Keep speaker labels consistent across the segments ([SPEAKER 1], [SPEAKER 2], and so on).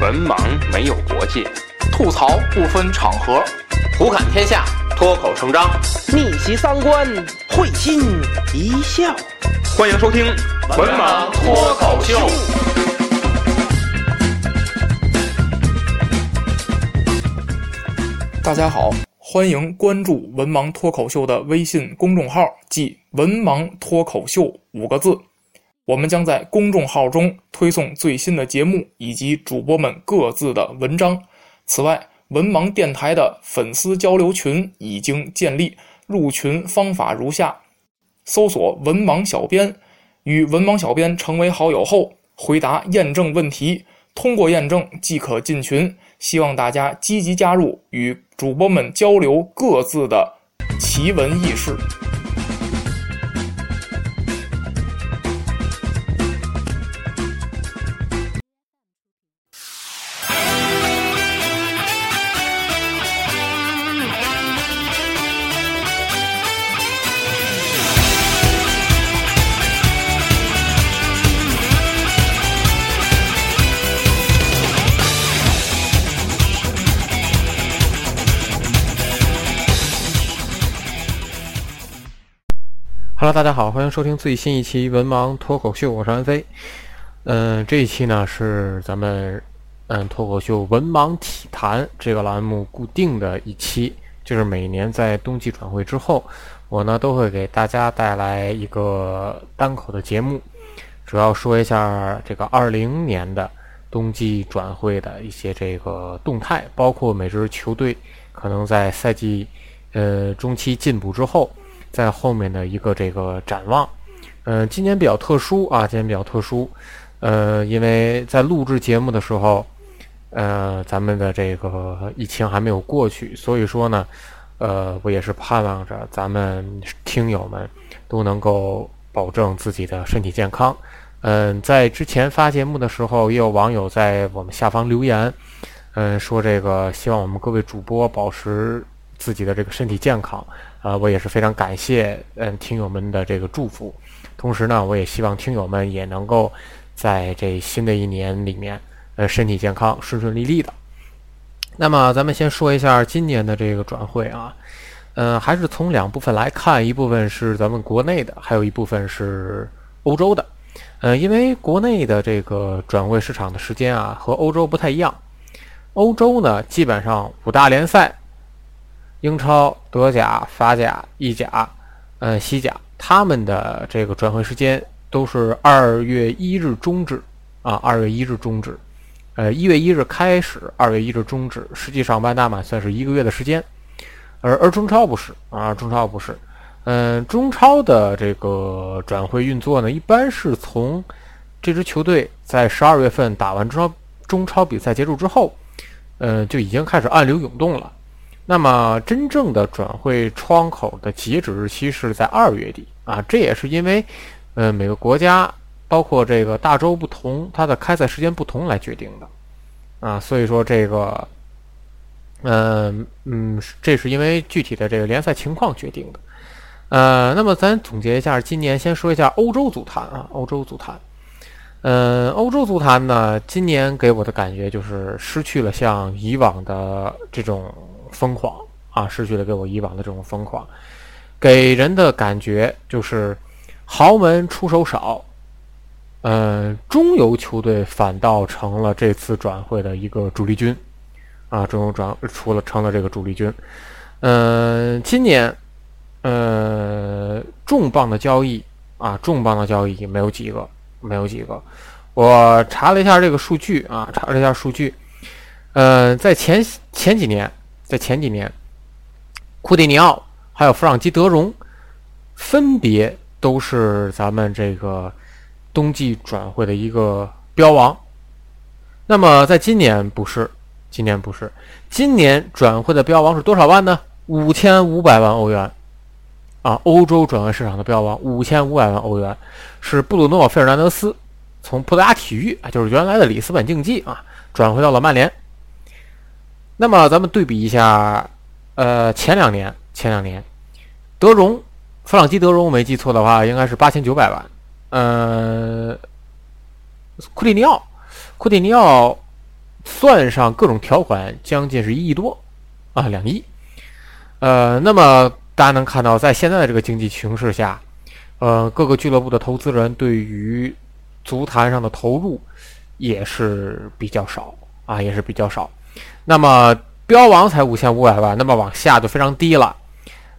[SPEAKER 1] 文盲没有国界，
[SPEAKER 2] 吐槽不分场合，
[SPEAKER 3] 胡侃天下，脱口成章，
[SPEAKER 4] 逆袭三观，会心一笑。
[SPEAKER 1] 欢迎收听《文盲脱口秀》。
[SPEAKER 2] 大家好，欢迎关注“文盲脱口秀”的微信公众号，即“文盲脱口秀”五个字。我们将在公众号中推送最新的节目以及主播们各自的文章。此外，文盲电台的粉丝交流群已经建立，入群方法如下：搜索“文盲小编”，与文盲小编成为好友后，回答验证问题，通过验证即可进群。希望大家积极加入，与主播们交流各自的奇闻异事。
[SPEAKER 5] Hello，大家好，欢迎收听最新一期《文盲脱口秀》，我是安飞。嗯，这一期呢是咱们嗯脱口秀《文盲体坛》这个栏目固定的一期，就是每年在冬季转会之后，我呢都会给大家带来一个单口的节目，主要说一下这个二零年的冬季转会的一些这个动态，包括每支球队可能在赛季呃中期进补之后。在后面的一个这个展望，嗯，今年比较特殊啊，今年比较特殊，呃，因为在录制节目的时候，呃，咱们的这个疫情还没有过去，所以说呢，呃，我也是盼望着咱们听友们都能够保证自己的身体健康。嗯，在之前发节目的时候，也有网友在我们下方留言，嗯，说这个希望我们各位主播保持自己的这个身体健康。啊，我也是非常感谢嗯听友们的这个祝福，同时呢，我也希望听友们也能够在这新的一年里面，呃，身体健康，顺顺利利的。那么，咱们先说一下今年的这个转会啊，嗯，还是从两部分来看，一部分是咱们国内的，还有一部分是欧洲的。嗯，因为国内的这个转会市场的时间啊，和欧洲不太一样，欧洲呢，基本上五大联赛。英超、德甲、法甲、意甲，呃，西甲，他们的这个转会时间都是二月一日终止啊，二月一日终止，呃，一月一日开始，二月一日终止，实际上满打满算是一个月的时间，而而中超不是啊，中超不是，嗯，中超的这个转会运作呢，一般是从这支球队在十二月份打完中超中超比赛结束之后，呃，就已经开始暗流涌动了。那么，真正的转会窗口的截止日期是在二月底啊，这也是因为，呃，每个国家包括这个大洲不同，它的开赛时间不同来决定的，啊，所以说这个，嗯嗯，这是因为具体的这个联赛情况决定的，呃，那么咱总结一下，今年先说一下欧洲足坛啊，欧洲足坛，嗯，欧洲足坛呢，今年给我的感觉就是失去了像以往的这种。疯狂啊！失去了给我以往的这种疯狂，给人的感觉就是豪门出手少，嗯，中游球队反倒成了这次转会的一个主力军啊！中游转出了成了这个主力军，嗯，今年，呃，重磅的交易啊，重磅的交易没有几个，没有几个。我查了一下这个数据啊，查了一下数据，呃，在前前几年。在前几年，库蒂尼奥还有弗朗基德容，分别都是咱们这个冬季转会的一个标王。那么在今年不是，今年不是，今年转会的标王是多少万呢？五千五百万欧元啊！欧洲转会市场的标王五千五百万欧元，是布鲁诺·费尔南德斯从葡萄牙体育啊，就是原来的里斯本竞技啊，转回到了曼联。那么咱们对比一下，呃，前两年，前两年，德容，弗朗基·德容，我没记错的话，应该是八千九百万。呃，库蒂尼奥，库蒂尼奥，算上各种条款，将近是一亿多啊，两亿。呃，那么大家能看到，在现在的这个经济形势下，呃，各个俱乐部的投资人对于足坛上的投入也是比较少啊，也是比较少。那么标王才五千五百万，那么往下就非常低了。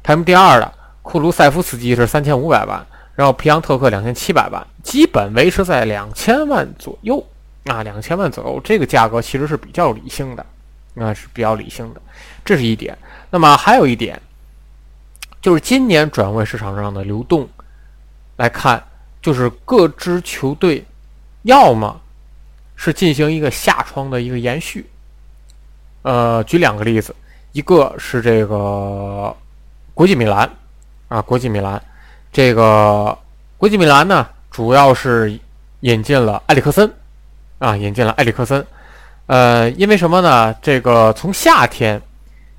[SPEAKER 5] 排名第二的库卢塞夫斯基是三千五百万，然后皮扬特克两千七百万，基本维持在两千万左右啊，两千万左右，这个价格其实是比较理性的，啊是比较理性的，这是一点。那么还有一点，就是今年转会市场上的流动来看，就是各支球队要么是进行一个下窗的一个延续。呃，举两个例子，一个是这个国际米兰啊，国际米兰，这个国际米兰呢，主要是引进了埃里克森啊，引进了埃里克森。呃，因为什么呢？这个从夏天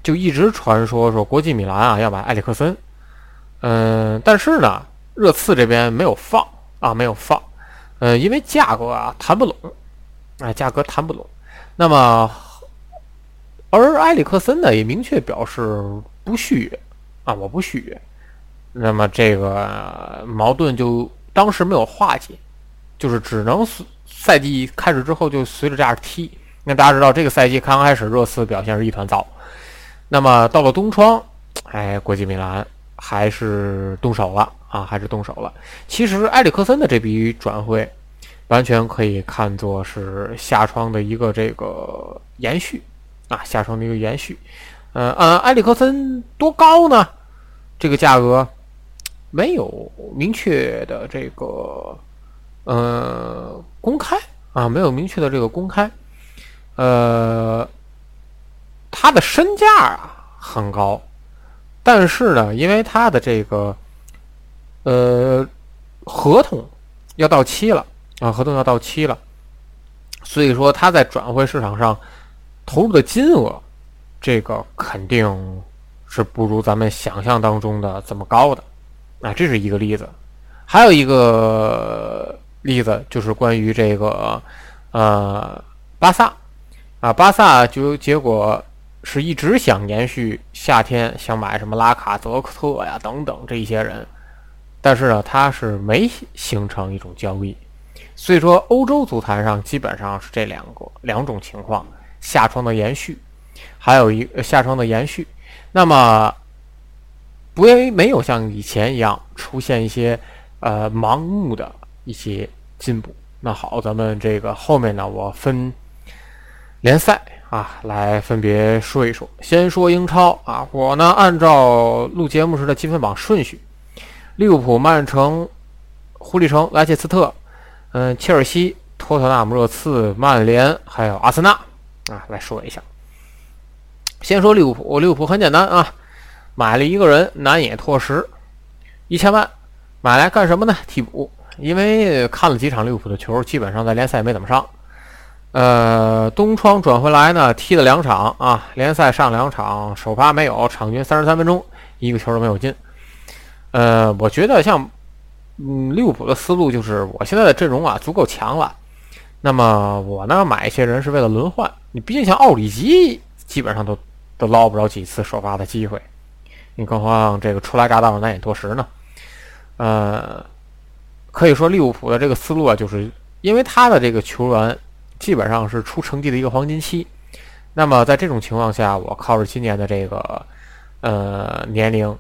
[SPEAKER 5] 就一直传说说国际米兰啊要买埃里克森，嗯，但是呢，热刺这边没有放啊，没有放，呃，因为价格啊谈不拢，哎，价格谈不拢，那么。而埃里克森呢也明确表示不续约啊，我不续约。那么这个矛盾就当时没有化解，就是只能赛季开始之后就随着这样踢。那大家知道这个赛季刚开始热刺表现是一团糟，那么到了冬窗，哎，国际米兰还是动手了啊，还是动手了。其实埃里克森的这笔转会完全可以看作是夏窗的一个这个延续。啊，下窗的一个延续，呃呃，埃里克森多高呢？这个价格没有明确的这个呃公开啊，没有明确的这个公开，呃，他的身价啊很高，但是呢，因为他的这个呃合同要到期了啊，合同要到期了，所以说他在转会市场上。投入的金额，这个肯定是不如咱们想象当中的这么高的，啊，这是一个例子。还有一个例子就是关于这个，呃，巴萨，啊，巴萨就结果是一直想延续夏天想买什么拉卡泽克特呀等等这一些人，但是呢，他是没形成一种交易，所以说欧洲足坛上基本上是这两个两种情况。下窗的延续，还有一下窗的延续，那么不愿意没有像以前一样出现一些呃盲目的一些进步。那好，咱们这个后面呢，我分联赛啊来分别说一说。先说英超啊，我呢按照录节目时的积分榜顺序：利物浦、曼城、狐狸城、莱切斯特、嗯，切尔西、托特纳姆热刺、曼联，还有阿森纳。啊，来说一下。先说利物浦，利物浦很简单啊，买了一个人南野拓实，一千万，买来干什么呢？替补，因为看了几场利物浦的球，基本上在联赛没怎么上。呃，东窗转回来呢，踢了两场啊，联赛上两场，首发没有，场均三十三分钟，一个球都没有进。呃，我觉得像嗯利物浦的思路就是，我现在的阵容啊足够强了。那么我呢买一些人是为了轮换，你毕竟像奥里吉基本上都都捞不着几次首发的机会，你更何况这个初来乍到的南野拓实呢？呃，可以说利物浦的这个思路啊，就是因为他的这个球员基本上是出成绩的一个黄金期，那么在这种情况下，我靠着今年的这个呃年龄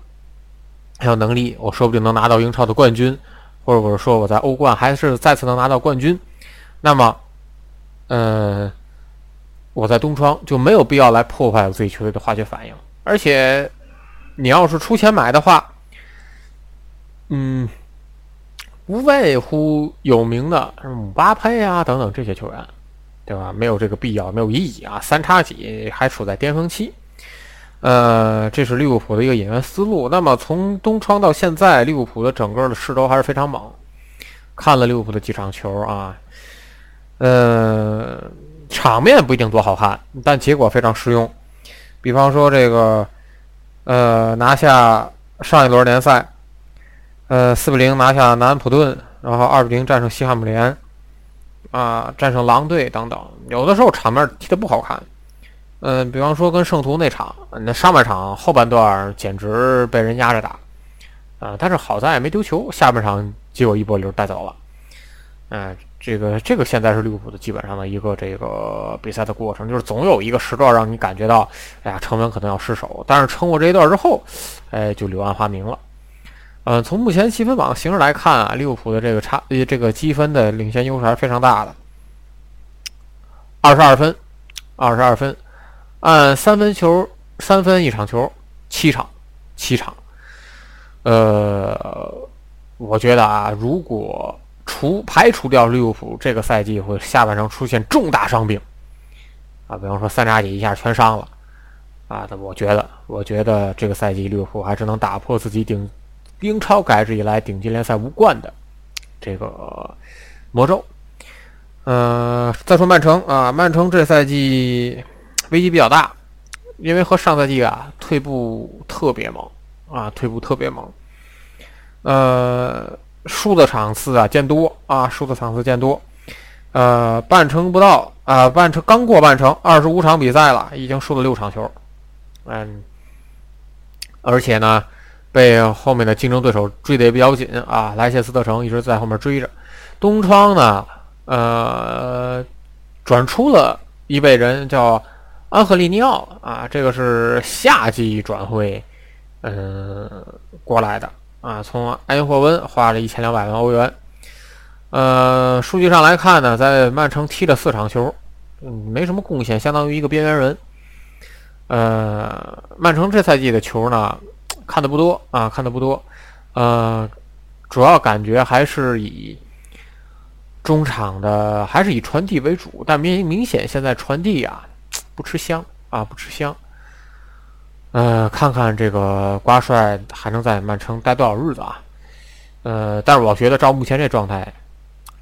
[SPEAKER 5] 还有能力，我说不定能拿到英超的冠军，或者我说我在欧冠还是再次能拿到冠军。那么，呃，我在东窗就没有必要来破坏我自己球队的化学反应。而且，你要是出钱买的话，嗯，无外乎有名的什么姆巴佩啊等等这些球员，对吧？没有这个必要，没有意义啊。三叉戟还处在巅峰期，呃，这是利物浦的一个引援思路。那么从东窗到现在，利物浦的整个的势头还是非常猛。看了利物浦的几场球啊。呃，场面不一定多好看，但结果非常实用。比方说这个，呃，拿下上一轮联赛，呃，四比零拿下南安普顿，然后二比零战胜西汉姆联，啊，战胜狼队等等。有的时候场面踢得不好看，嗯，比方说跟圣徒那场，那上半场后半段简直被人压着打，啊，但是好在没丢球，下半场结果一波流带走了，嗯。这个这个现在是利物浦的基本上的一个这个比赛的过程，就是总有一个时段让你感觉到，哎呀，成文可能要失手，但是撑过这一段之后，哎，就柳暗花明了。嗯，从目前积分榜形式来看啊，利物浦的这个差，这个积分的领先优势还是非常大的，二十二分，二十二分，按三分球三分一场球，七场，七场。呃，我觉得啊，如果除排除掉利物浦这个赛季会下半程出现重大伤病，啊，比方说三叉戟一下全伤了，啊，我觉得，我觉得这个赛季利物浦还是能打破自己顶英超改制以来顶级联赛无冠的这个魔咒。呃，再说曼城啊，曼城这赛季危机比较大，因为和上赛季啊退步特别猛啊，退步特别猛，呃。输的场次啊见多啊，输的场次见多，呃，半程不到啊，半程刚过半程，二十五场比赛了，已经输了六场球，嗯，而且呢，被后面的竞争对手追得也比较紧啊，莱切斯特城一直在后面追着，东窗呢，呃，转出了一位人叫安赫利尼奥啊，这个是夏季转会，嗯，过来的。啊，从埃因霍温花了一千两百万欧元。呃，数据上来看呢，在曼城踢了四场球，嗯，没什么贡献，相当于一个边缘人。呃，曼城这赛季的球呢，看的不多啊，看的不多。呃，主要感觉还是以中场的，还是以传递为主，但明明显现在传递啊不吃香啊，不吃香。呃，看看这个瓜帅还能在曼城待多少日子啊？呃，但是我觉得照目前这状态，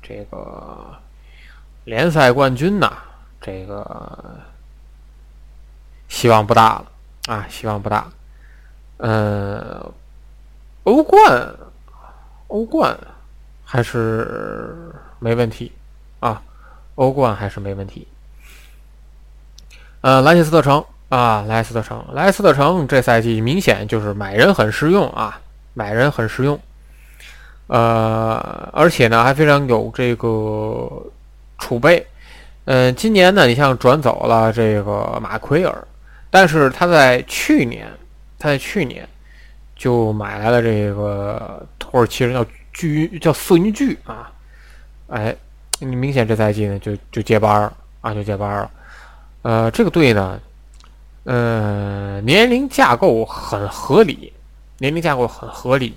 [SPEAKER 5] 这个联赛冠军呐，这个希望不大了啊，希望不大。呃，欧冠，欧冠还是没问题啊，欧冠还是没问题。呃，兰切斯特城。啊，莱斯特城，莱斯特城这赛季明显就是买人很实用啊，买人很实用，呃，而且呢还非常有这个储备，嗯，今年呢你像转走了这个马奎尔，但是他在去年，他在去年就买来了这个土耳其人叫巨叫色云巨啊，哎，你明显这赛季呢就就接班儿啊，就接班儿了，呃，这个队呢。呃，年龄架构很合理，年龄架构很合理，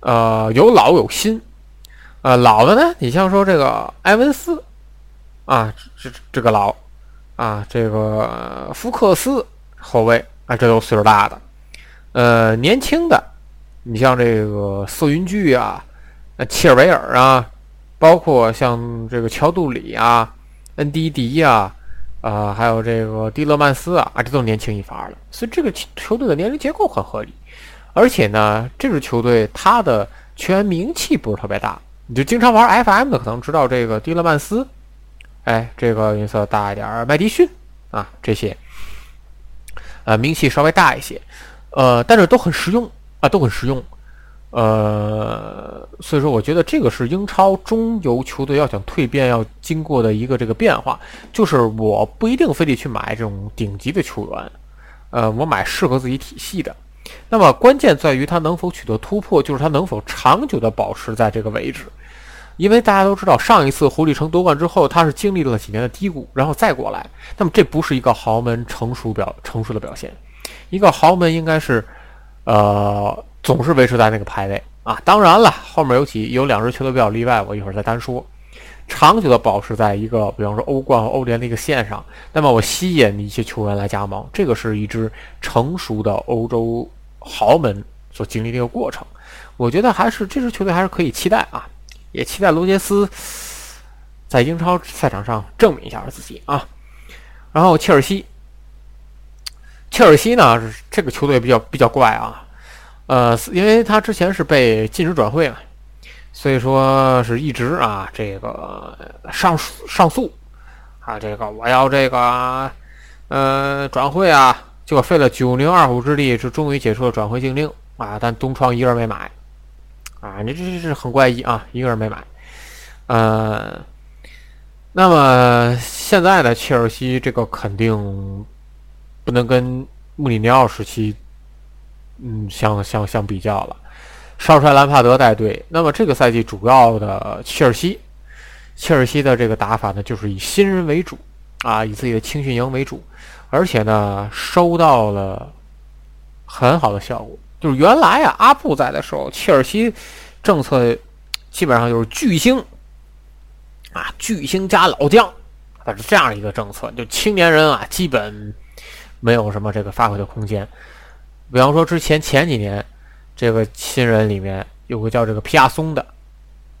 [SPEAKER 5] 呃，有老有新，呃，老的呢，你像说这个埃文斯，啊，这这个老，啊，这个福克斯后卫，啊，这都岁数大的，呃，年轻的，你像这个瑟云居啊，呃，切尔维尔啊，包括像这个乔杜里啊，恩迪迪呀。啊，还有这个蒂勒曼斯啊，啊，这都年轻一发了，所以这个球队的年龄结构很合理，而且呢，这支球队他的球员名气不是特别大，你就经常玩 FM 的可能知道这个蒂勒曼斯，哎，这个音色大一点，麦迪逊啊，这些，呃，名气稍微大一些，呃，但是都很实用啊，都很实用。呃，所以说，我觉得这个是英超中游球队要想蜕变要经过的一个这个变化，就是我不一定非得去买这种顶级的球员，呃，我买适合自己体系的。那么关键在于他能否取得突破，就是他能否长久的保持在这个位置。因为大家都知道，上一次狐狸城夺冠之后，他是经历了几年的低谷，然后再过来。那么这不是一个豪门成熟表成熟的表现，一个豪门应该是，呃。总是维持在那个排位啊，当然了，后面有几有两支球队比较例外，我一会儿再单说。长久的保持在一个，比方说欧冠和欧联的一个线上，那么我吸引一些球员来加盟，这个是一支成熟的欧洲豪门所经历的一个过程。我觉得还是这支球队还是可以期待啊，也期待罗杰斯在英超赛场上证明一下自己啊。然后切尔西，切尔西呢，这个球队比较比较怪啊。呃，因为他之前是被禁止转会嘛，所以说是一直啊这个上上诉啊，这个我要这个呃转会啊，结果费了九牛二虎之力，是终于解除了转会禁令啊，但东窗一个人没买啊，这这这是很怪异啊，一个人没买，呃。那么现在的切尔西这个肯定不能跟穆里尼奥时期，嗯，相相相比较了。少帅兰帕德带队，那么这个赛季主要的切尔西，切尔西的这个打法呢，就是以新人为主啊，以自己的青训营为主，而且呢，收到了很好的效果。就是原来啊，阿布在的时候，切尔西政策基本上就是巨星。啊，巨星加老将，它是这样一个政策，就青年人啊，基本没有什么这个发挥的空间。比方说之前前几年，这个新人里面有个叫这个皮亚松的，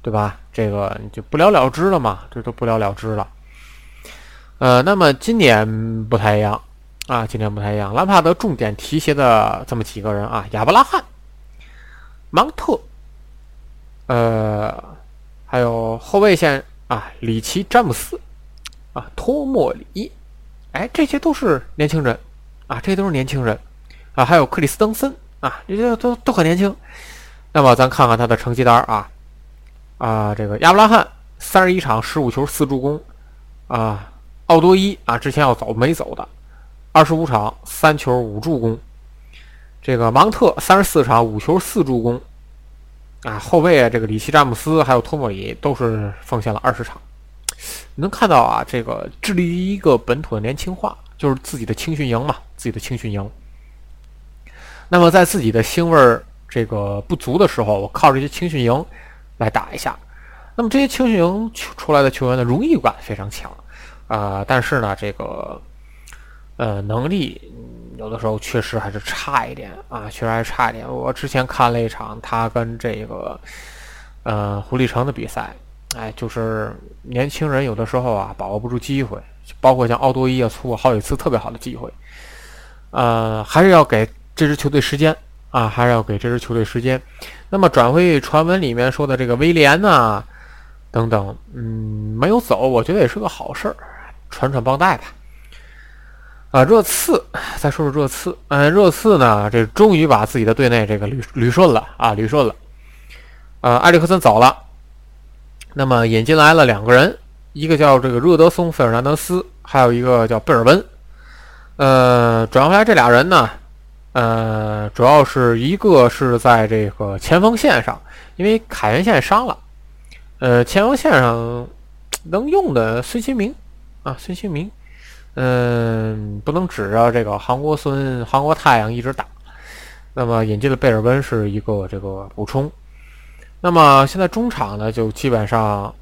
[SPEAKER 5] 对吧？这个就不了了之了嘛，这都不了了之了。呃，那么今年不太一样啊，今年不太一样。兰帕德重点提携的这么几个人啊，亚伯拉罕、芒特，呃，还有后卫线。啊，里奇、詹姆斯，啊，托莫里，哎，这些都是年轻人，啊，这些都是年轻人，啊，还有克里斯登森，啊，这些都都很年轻。那么咱看看他的成绩单啊，啊，这个亚布拉罕三十一场十五球四助攻，啊，奥多伊啊之前要走没走的，二十五场三球五助攻，这个芒特三十四场五球四助攻。啊，后卫，这个里奇、詹姆斯还有托莫里都是奉献了二十场。能看到啊，这个致力于一个本土的年轻化，就是自己的青训营嘛，自己的青训营。那么在自己的星味儿这个不足的时候，我靠这些青训营来打一下。那么这些青训营出来的球员的荣誉感非常强啊，但是呢，这个呃能力。有的时候确实还是差一点啊，确实还是差一点。我之前看了一场他跟这个呃胡立成的比赛，哎，就是年轻人有的时候啊把握不住机会，包括像奥多伊啊错过好几次特别好的机会，呃，还是要给这支球队时间啊，还是要给这支球队时间。那么转会传闻里面说的这个威廉呢等等，嗯，没有走，我觉得也是个好事儿，传传帮带吧。啊，热刺，再说说热刺。嗯，热刺呢，这终于把自己的队内这个捋捋顺了啊，捋顺了。呃，埃里克森走了，那么引进来了两个人，一个叫这个热德松·费尔南德斯，还有一个叫贝尔温。呃，转回来这俩人呢，呃，主要是一个是在这个前锋线上，因为凯恩线伤了。呃，前锋线上能用的孙兴民啊，孙兴民。嗯，不能指着这个韩国孙、韩国太阳一直打。那么引进的贝尔温是一个这个补充。那么现在中场呢，就基本上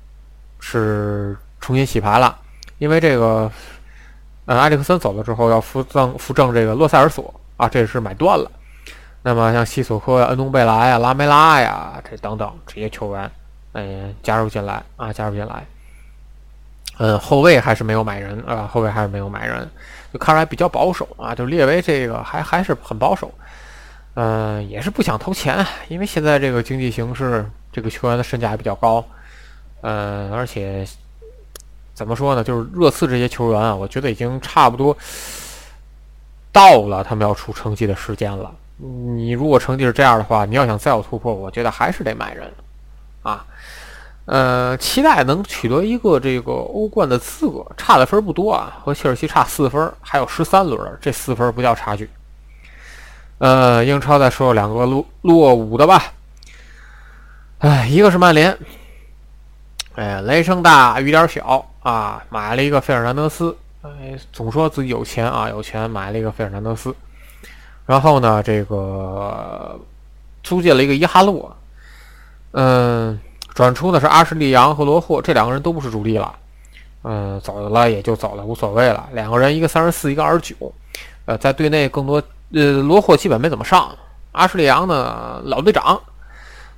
[SPEAKER 5] 是重新洗牌了，因为这个呃埃里克森走了之后，要扶正扶正这个洛塞尔索啊，这是买断了。那么像西索科、恩东贝莱呀、拉梅拉呀这等等这些球员，嗯，加入进来啊，加入进来。嗯，后卫还是没有买人啊，后卫还是没有买人，就看来比较保守啊。就列为这个还还是很保守，嗯，也是不想投钱，因为现在这个经济形势，这个球员的身价也比较高，嗯，而且怎么说呢，就是热刺这些球员啊，我觉得已经差不多到了他们要出成绩的时间了。你如果成绩是这样的话，你要想再有突破，我觉得还是得买人啊。呃，期待能取得一个这个欧冠的资格，差的分不多啊，和切尔西差四分，还有十三轮，这四分不叫差距。呃，英超再说两个落落伍的吧。哎，一个是曼联，哎，雷声大雨点小啊，买了一个费尔南德斯，哎，总说自己有钱啊，有钱买了一个费尔南德斯，然后呢，这个租借了一个伊哈洛，嗯。转出的是阿什利杨和罗霍，这两个人都不是主力了，嗯，走了也就走了，无所谓了。两个人，一个三十四，一个二十九，呃，在队内更多，呃，罗霍基本没怎么上，阿什利杨呢，老队长，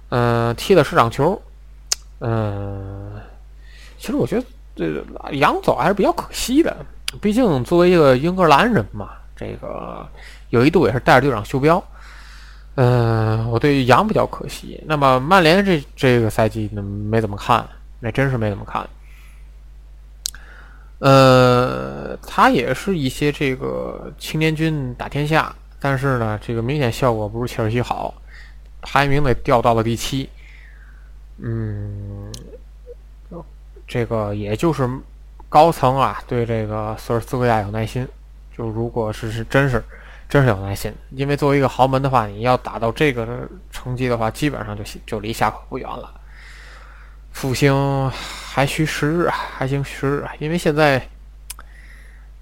[SPEAKER 5] 嗯，踢了十场球，嗯，其实我觉得这杨走还是比较可惜的，毕竟作为一个英格兰人嘛，这个有一度也是带着队长袖标，嗯，我对杨比较可惜。那么曼联这这个赛季呢，没怎么看，那真是没怎么看。呃，他也是一些这个青年军打天下，但是呢，这个明显效果不如切尔西好，排名得掉到了第七。嗯，这个也就是高层啊，对这个索尔斯克亚有耐心。就如果是是真是。真是有耐心，因为作为一个豪门的话，你要打到这个成绩的话，基本上就就离下课不远了。复兴还需时日啊，还行时日，因为现在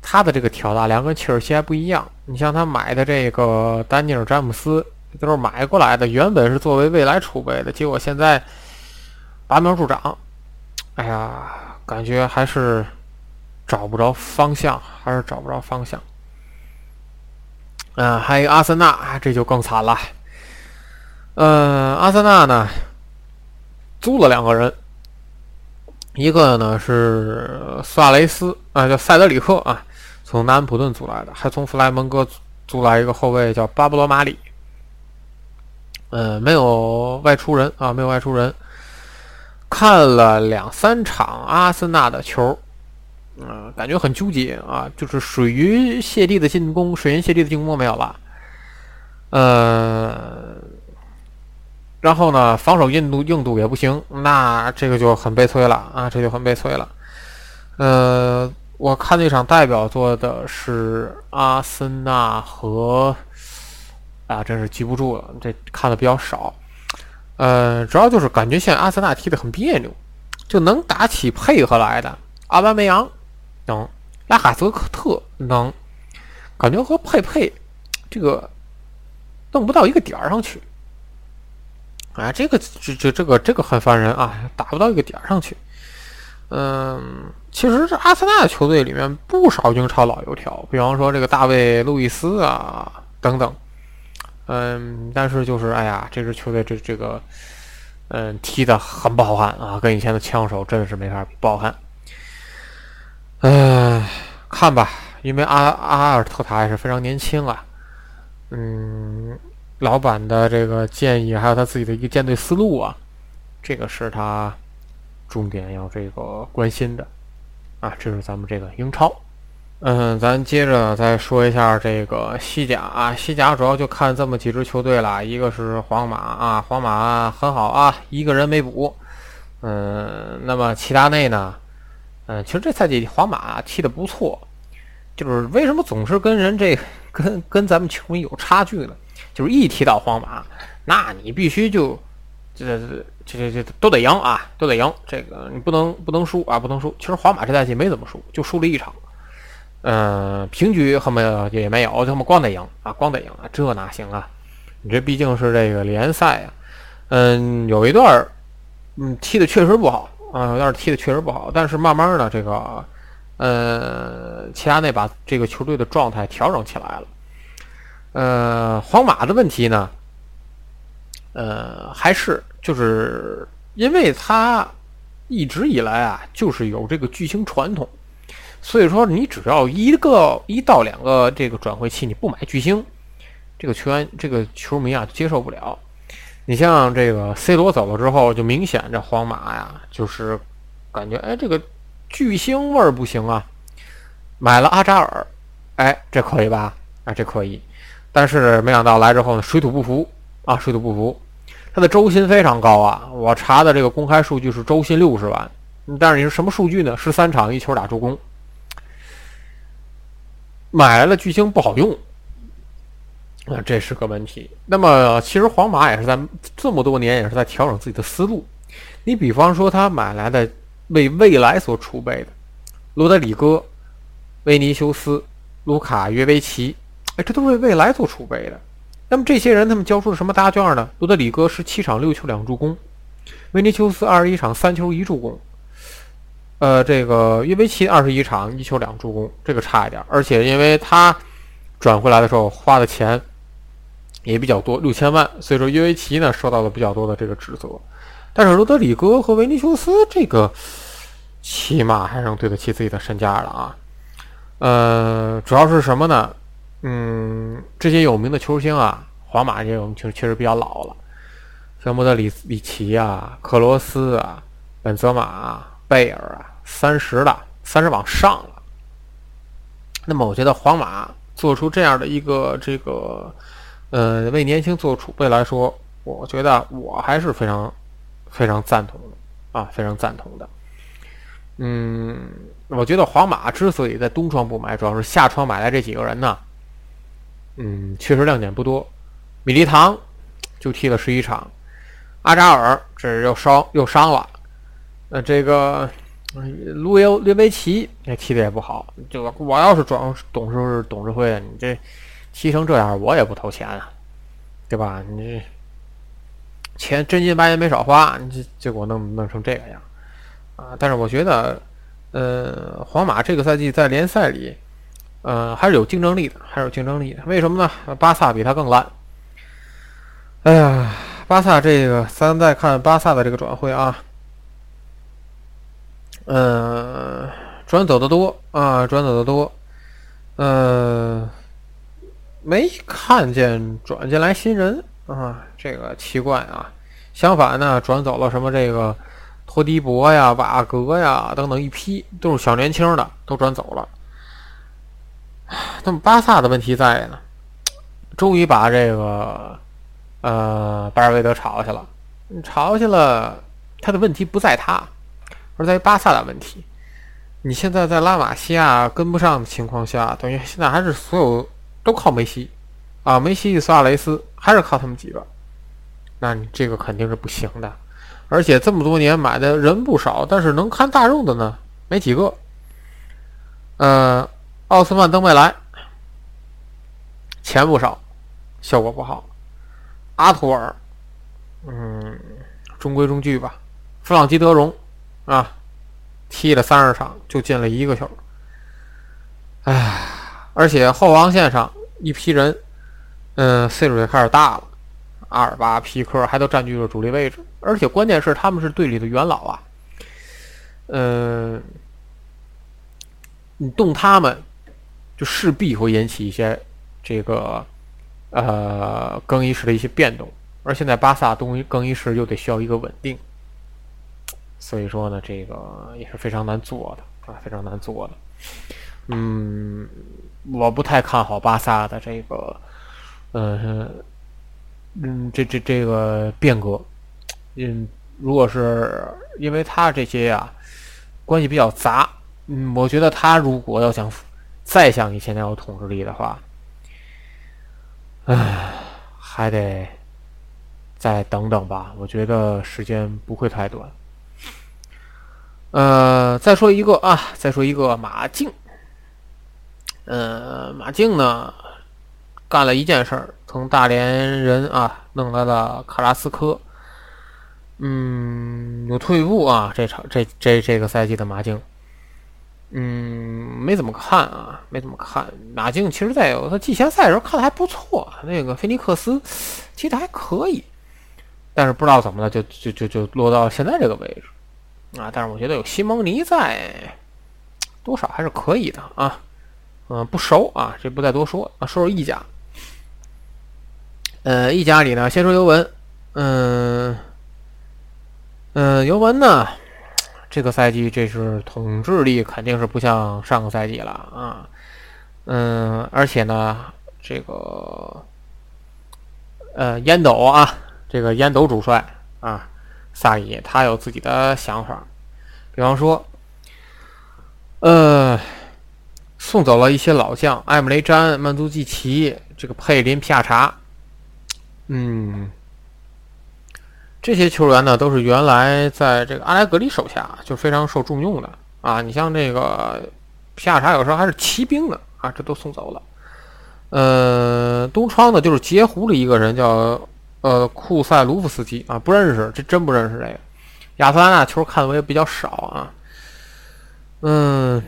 [SPEAKER 5] 他的这个挑大梁跟切尔西还不一样。你像他买的这个丹尼尔詹姆斯，都是买过来的，原本是作为未来储备的，结果现在拔苗助长。哎呀，感觉还是找不着方向，还是找不着方向。嗯，还有阿森纳，这就更惨了。嗯，阿森纳呢，租了两个人，一个呢是苏亚雷斯啊，叫塞德里克啊，从南安普顿租来的，还从弗莱蒙哥租来一个后卫叫巴布罗马里。嗯，没有外出人啊，没有外出人。看了两三场阿森纳的球。嗯，感觉很纠结啊，就是水鱼泄地的进攻，水银泻地的进攻没有了。呃，然后呢，防守硬度硬度也不行，那这个就很悲催了啊，这就很悲催了。呃，我看那场代表作的是阿森纳和啊，真是记不住了，这看的比较少。呃，主要就是感觉现在阿森纳踢的很别扭，就能打起配合来的阿巴梅扬。能拉哈泽克特能感觉和佩佩这个弄不到一个点儿上去，哎，这个这这这个这个很烦人啊，打不到一个点儿上去。嗯，其实这阿森纳球队里面不少英超老油条，比方说这个大卫路易斯啊等等。嗯，但是就是哎呀，这支球队这这个嗯踢的很不好看啊，跟以前的枪手真的是没法比，不好看。唉，看吧，因为阿阿尔特塔也是非常年轻啊。嗯，老板的这个建议，还有他自己的一个建队思路啊，这个是他重点要这个关心的啊。这是咱们这个英超。嗯，咱接着再说一下这个西甲啊。西甲主要就看这么几支球队了，一个是皇马啊，皇马很好啊，一个人没补。嗯，那么齐达内呢？嗯，其实这赛季皇马踢得不错，就是为什么总是跟人这跟跟咱们球迷有差距呢？就是一提到皇马，那你必须就这这这这都得赢啊，都得赢。这个你不能不能输啊，不能输。其实皇马这赛季没怎么输，就输了一场，嗯，平局他们也没有，他妈光得赢啊，光得赢啊，这哪行啊？你这毕竟是这个联赛啊，嗯，有一段嗯，踢的确实不好。啊，有点踢的确实不好，但是慢慢的这个，呃，齐达内把这个球队的状态调整起来了。呃，皇马的问题呢，呃，还是就是因为他一直以来啊，就是有这个巨星传统，所以说你只要一个一到两个这个转会期你不买巨星，这个球员这个球迷啊接受不了。你像这个 C 罗走了之后，就明显这皇马呀，就是感觉哎，这个巨星味儿不行啊。买了阿扎尔，哎，这可以吧？啊，这可以。但是没想到来之后呢，水土不服啊，水土不服。他的周薪非常高啊，我查的这个公开数据是周薪六十万。但是你是什么数据呢？十三场一球打助攻，买来了巨星不好用。啊，这是个问题。那么，其实皇马也是在这么多年也是在调整自己的思路。你比方说，他买来的为未来所储备的罗德里戈、维尼修斯、卢卡约维奇，哎，这都为未来做储备的。那么这些人他们交出了什么答卷呢？罗德里戈十七场六球两助攻，维尼修斯二十一场三球一助攻，呃，这个约维奇二十一场一球两助攻，这个差一点。而且因为他转回来的时候花的钱。也比较多，六千万，所以说约维奇呢受到了比较多的这个指责，但是罗德里戈和维尼修斯这个起码还能对得起自己的身价了啊。呃，主要是什么呢？嗯，这些有名的球星啊，皇马这种其实确实比较老了，像莫德里里奇啊、克罗斯啊、本泽马、啊、贝尔啊，三十了，三十往上了。那么我觉得皇马做出这样的一个这个，呃，为年轻做储备来说，我觉得我还是非常非常赞同的啊，非常赞同的。嗯，我觉得皇马之所以在东窗不买，主要是下窗买来这几个人呢，嗯，确实亮点不多。米利唐就踢了十一场，阿扎尔这又伤又伤了，那这个卢尤列维奇那踢的也不好。就我要是装董事董事会，你这踢成这样，我也不投钱啊，对吧？你这钱真金白银没少花，你这结果弄弄成这个样。啊，但是我觉得，呃，皇马这个赛季在联赛里，呃，还是有竞争力的，还是有竞争力的。为什么呢？巴萨比他更烂。哎呀，巴萨这个，咱再看巴萨的这个转会啊，呃，转走的多啊，转走的多，呃，没看见转进来新人啊，这个奇怪啊。相反呢，转走了什么这个。托迪博呀、瓦格呀等等一批都是小年轻的，都转走了。那么巴萨的问题在呢，终于把这个呃巴尔韦德炒下去了。炒下去了，他的问题不在他，而在于巴萨的问题。你现在在拉玛西亚跟不上的情况下，等于现在还是所有都靠梅西啊，梅西、苏亚雷斯还是靠他们几个。那你这个肯定是不行的。而且这么多年买的人不少，但是能看大肉的呢没几个。呃，奥斯曼登贝莱钱不少，效果不好。阿图尔，嗯，中规中矩吧。弗朗基德容啊，踢了三十场就进了一个球。唉，而且后防线上一批人，嗯，岁数也开始大了。阿尔巴、皮克还都占据了主力位置，而且关键是他们是队里的元老啊。嗯，你动他们，就势必会引起一些这个呃更衣室的一些变动。而现在巴萨东更衣室又得需要一个稳定，所以说呢，这个也是非常难做的啊，非常难做的。嗯，我不太看好巴萨的这个，嗯。嗯，这这这个变革，嗯，如果是因为他这些呀关系比较杂，嗯，我觉得他如果要想再像以前那样有统治力的话，唉，还得再等等吧。我觉得时间不会太短。呃，再说一个啊，再说一个马竞，呃，马竞呢？干了一件事儿，从大连人啊弄来了卡拉斯科，嗯，有退步啊。这场这这这个赛季的马竞，嗯，没怎么看啊，没怎么看。马竞其实在有他季前赛的时候看的还不错，那个菲尼克斯踢的还可以，但是不知道怎么了，就就就就落到现在这个位置啊。但是我觉得有西蒙尼在，多少还是可以的啊。嗯，不熟啊，这不再多说啊，说说意甲。呃，意甲里呢，先说尤文，嗯，嗯，尤文呢，这个赛季这是统治力肯定是不像上个赛季了啊，嗯，而且呢，这个，呃，烟斗啊，这个烟斗主帅啊，萨里他有自己的想法，比方说，呃，送走了一些老将，埃姆雷詹、曼祖季奇，这个佩林、皮亚查。嗯，这些球员呢，都是原来在这个阿莱格里手下就非常受重用的啊。你像这个皮亚查，有时候还是骑兵的啊，这都送走了。呃，东窗呢，就是截胡的一个人，叫呃库塞卢夫斯基啊，不认识，这真不认识这个。亚特兰大球看的我也比较少啊。嗯。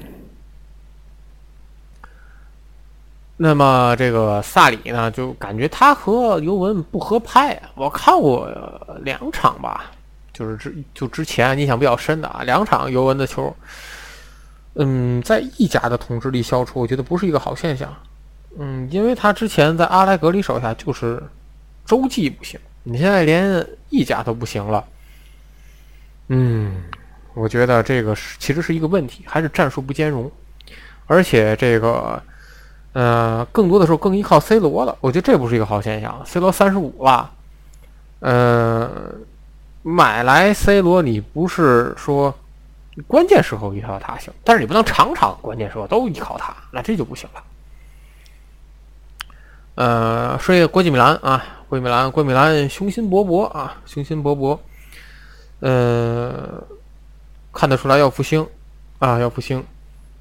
[SPEAKER 5] 那么这个萨里呢，就感觉他和尤文不合拍。我看过两场吧，就是之就之前印象比较深的啊，两场尤文的球，嗯，在意甲的统治力消除，我觉得不是一个好现象。嗯，因为他之前在阿莱格里手下就是洲际不行，你现在连意甲都不行了。嗯，我觉得这个是其实是一个问题，还是战术不兼容，而且这个呃，更多的时候更依靠 C 罗了。我觉得这不是一个好现象。C 罗三十五了，呃，买来 C 罗，你不是说关键时候依靠他行，但是你不能场场关键时候都依靠他，那这就不行了。呃，说一个国际米兰啊，国际米兰，国际米兰雄心勃勃啊，雄心勃勃。呃，看得出来要复兴啊，要复兴。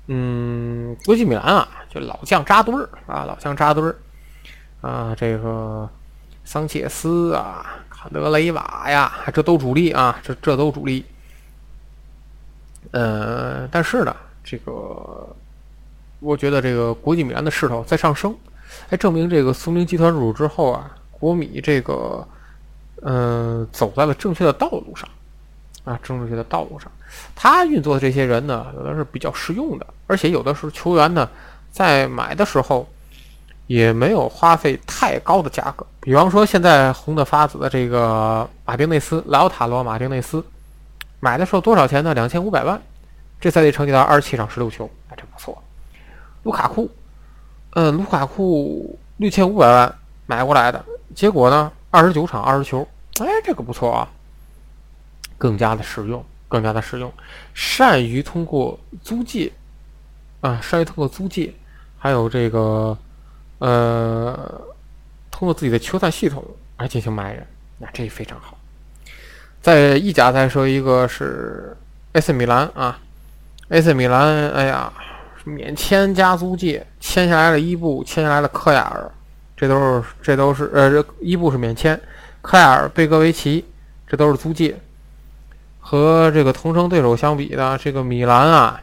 [SPEAKER 5] 嗯，国际米兰啊，就老将扎堆儿啊，老将扎堆儿啊，这个桑切斯啊，坎德雷瓦呀，这都主力啊，这这都主力。呃，但是呢，这个我觉得这个国际米兰的势头在上升。还证明这个苏宁集团入主之后啊，国米这个，嗯，走在了正确的道路上，啊，正确的道路上。他运作的这些人呢，有的是比较实用的，而且有的时候球员呢，在买的时候也没有花费太高的价格。比方说，现在红的发紫的这个马丁内斯，莱奥塔罗·马丁内斯，买的时候多少钱呢？两千五百万，这赛季成绩达二十七场十六球，哎，这不错。卢卡库。嗯，卢卡库六千五百万买过来的，结果呢，二十九场二十球，哎，这个不错啊，更加的实用，更加的实用，善于通过租借，啊，善于通过租借，还有这个，呃，通过自己的球探系统来进行买人，那这非常好。在意甲再说一个是 AC 米兰啊，AC 米兰，哎呀。免签加租借签下来了伊布，签下来了科亚尔，这都是这都是呃，伊布是免签，科亚尔、贝戈维奇这都是租借。和这个同城对手相比呢，这个米兰啊，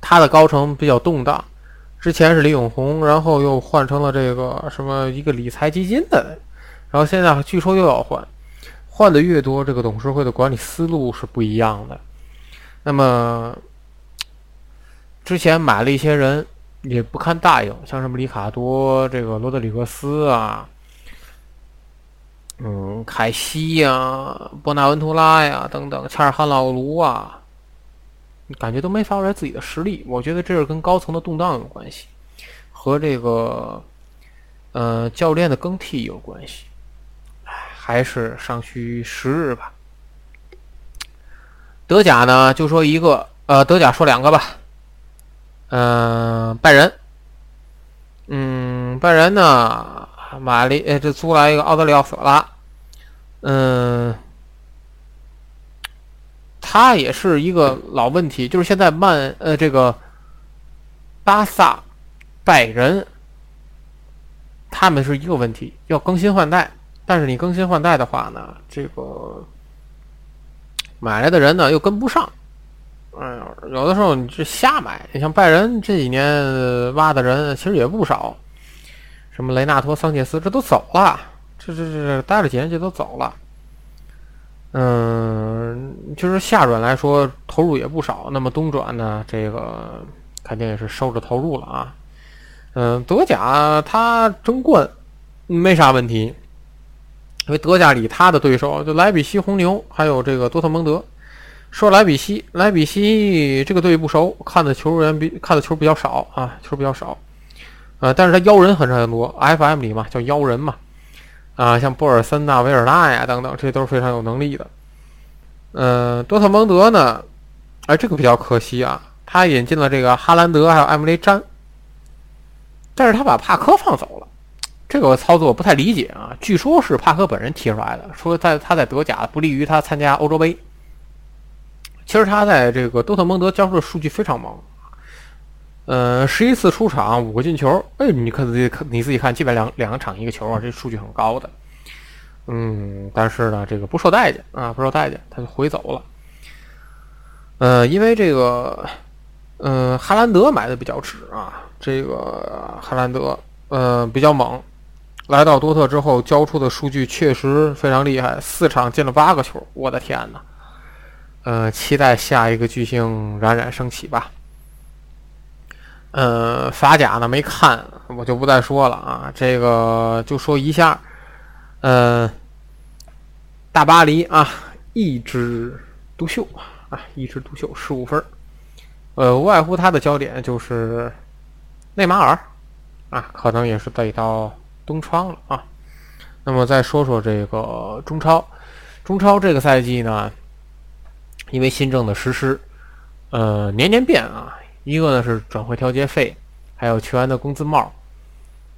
[SPEAKER 5] 他的高层比较动荡，之前是李永红，然后又换成了这个什么一个理财基金的，然后现在据说又要换，换的越多，这个董事会的管理思路是不一样的。那么。之前买了一些人，也不看大应，像什么里卡多、这个罗德里格斯啊，嗯，凯西呀、波纳文图拉呀等等，恰尔汗老卢啊，感觉都没发出来自己的实力。我觉得这是跟高层的动荡有关系，和这个呃教练的更替有关系。还是尚需时日吧。德甲呢，就说一个，呃，德甲说两个吧。嗯，拜仁，嗯，拜仁呢，买了呃，这租来一个奥德里奥索拉，嗯，他也是一个老问题，就是现在曼呃这个巴萨、拜仁，他们是一个问题，要更新换代，但是你更新换代的话呢，这个买来的人呢又跟不上。哎呀，有的时候你这瞎买，你像拜仁这几年挖的人其实也不少，什么雷纳托、桑切斯这都走了，这这这待了几年就都走了。嗯，就是下转来说投入也不少，那么东转呢，这个肯定也是收着投入了啊。嗯，德甲他争冠没啥问题，因为德甲里他的对手就莱比锡红牛，还有这个多特蒙德。说莱比锡，莱比锡这个队不熟，看的球员比看的球比较少啊，球比较少，呃，但是他妖人很很多，FM 里嘛叫妖人嘛，啊，像波尔森呐、维尔纳呀等等，这都是非常有能力的。嗯，多特蒙德呢，哎，这个比较可惜啊，他引进了这个哈兰德还有艾姆雷詹，但是他把帕科放走了，这个操作不太理解啊。据说是帕科本人提出来的，说在他在德甲不利于他参加欧洲杯。其实他在这个多特蒙德交出的数据非常猛，呃，十一次出场五个进球，哎，你看自己看你自己看，基本两两个场一个球啊，这数据很高的。嗯，但是呢，这个不受待见啊，不受待见，他就回走了。呃，因为这个，嗯，哈兰德买的比较值啊，这个哈兰德，呃，比较猛，来到多特之后交出的数据确实非常厉害，四场进了八个球，我的天哪！呃，期待下一个巨星冉冉升起吧。呃，法甲呢没看，我就不再说了啊。这个就说一下，呃，大巴黎啊，一枝独秀啊，一枝独秀十五分。呃，无外乎他的焦点就是内马尔啊，可能也是得到东窗了啊。那么再说说这个中超，中超这个赛季呢，因为新政的实施，呃，年年变啊。一个呢是转会调节费，还有球员的工资帽，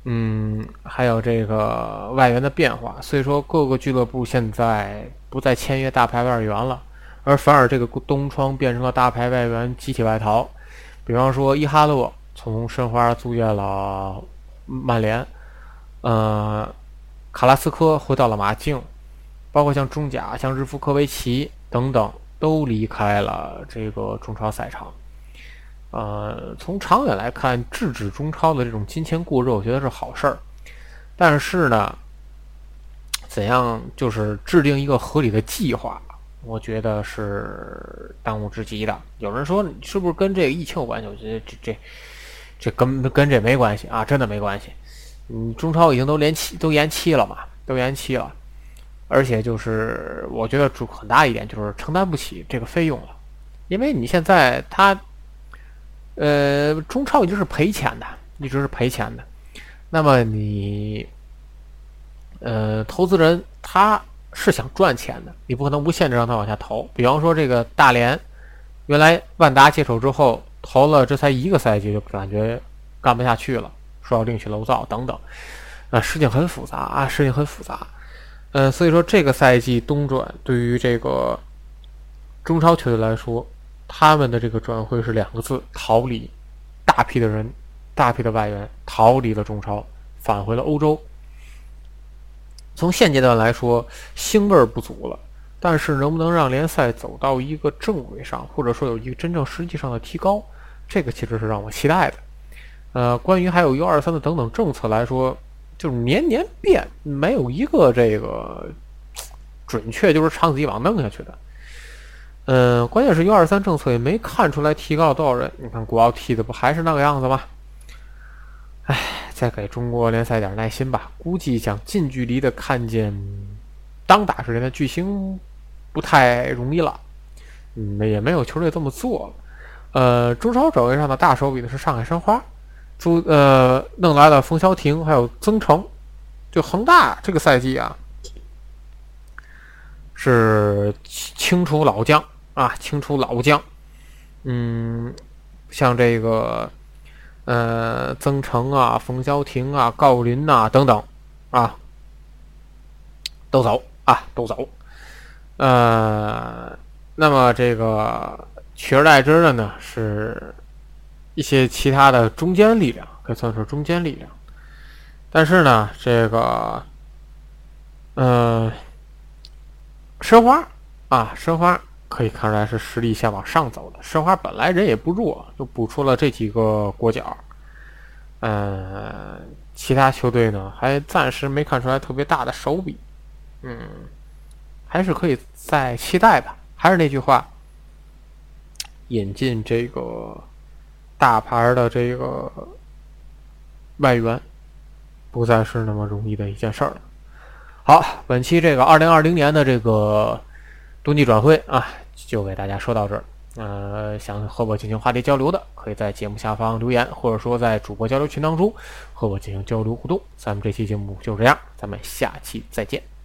[SPEAKER 5] 嗯，还有这个外援的变化。所以说，各个俱乐部现在不再签约大牌外援了，而反而这个东窗变成了大牌外援集体外逃。比方说，伊哈洛从申花租借了曼联，呃。卡拉斯科回到了马竞，包括像中甲、像日夫科维奇等等，都离开了这个中超赛场。呃，从长远来看，制止中超的这种金钱过热，我觉得是好事儿。但是呢，怎样就是制定一个合理的计划，我觉得是当务之急的。有人说，是不是跟这个疫情有关系？我觉得这这这跟跟这没关系啊，真的没关系。嗯，中超已经都连期都延期了嘛，都延期了，而且就是我觉得主很大一点就是承担不起这个费用了，因为你现在他，呃，中超一直是赔钱的，一直是赔钱的，那么你，呃，投资人他是想赚钱的，你不可能无限制让他往下投。比方说这个大连，原来万达接手之后投了这才一个赛季就感觉干不下去了。说要另起楼灶等等，啊，事情很复杂啊，事情很复杂，嗯，所以说这个赛季东转对于这个中超球队来说，他们的这个转会是两个字：逃离。大批的人，大批的外援逃离了中超，返回了欧洲。从现阶段来说，腥味儿不足了，但是能不能让联赛走到一个正轨上，或者说有一个真正实际上的提高，这个其实是让我期待的。呃，关于还有 U 二三的等等政策来说，就是年年变，没有一个这个准确，就是长此以往弄下去的。嗯，关键是 U 二三政策也没看出来提高了多少人。你看国奥踢的不还是那个样子吗？哎，再给中国联赛点耐心吧。估计想近距离的看见当打之年的巨星不太容易了。嗯，也没有球队这么做了。呃，中超转会上的大手笔的是上海申花。租呃弄来了冯潇霆，还有曾诚，就恒大这个赛季啊，是清除老将啊，清除老将。嗯，像这个呃曾诚啊、冯潇霆啊、郜林呐等等啊，都走啊，都走。呃，那么这个取而代之的呢是。一些其他的中间力量可以算是中间力量，但是呢，这个，嗯，申花啊，申花可以看出来是实力线往上走的。申花本来人也不弱，就补出了这几个国脚，嗯，其他球队呢还暂时没看出来特别大的手笔，嗯，还是可以再期待吧。还是那句话，引进这个。大牌的这个外援不再是那么容易的一件事儿了。好，本期这个二零二零年的这个冬季转会啊，就给大家说到这儿。呃，想和我进行话题交流的，可以在节目下方留言，或者说在主播交流群当中和我进行交流互动。咱们这期节目就这样，咱们下期再见。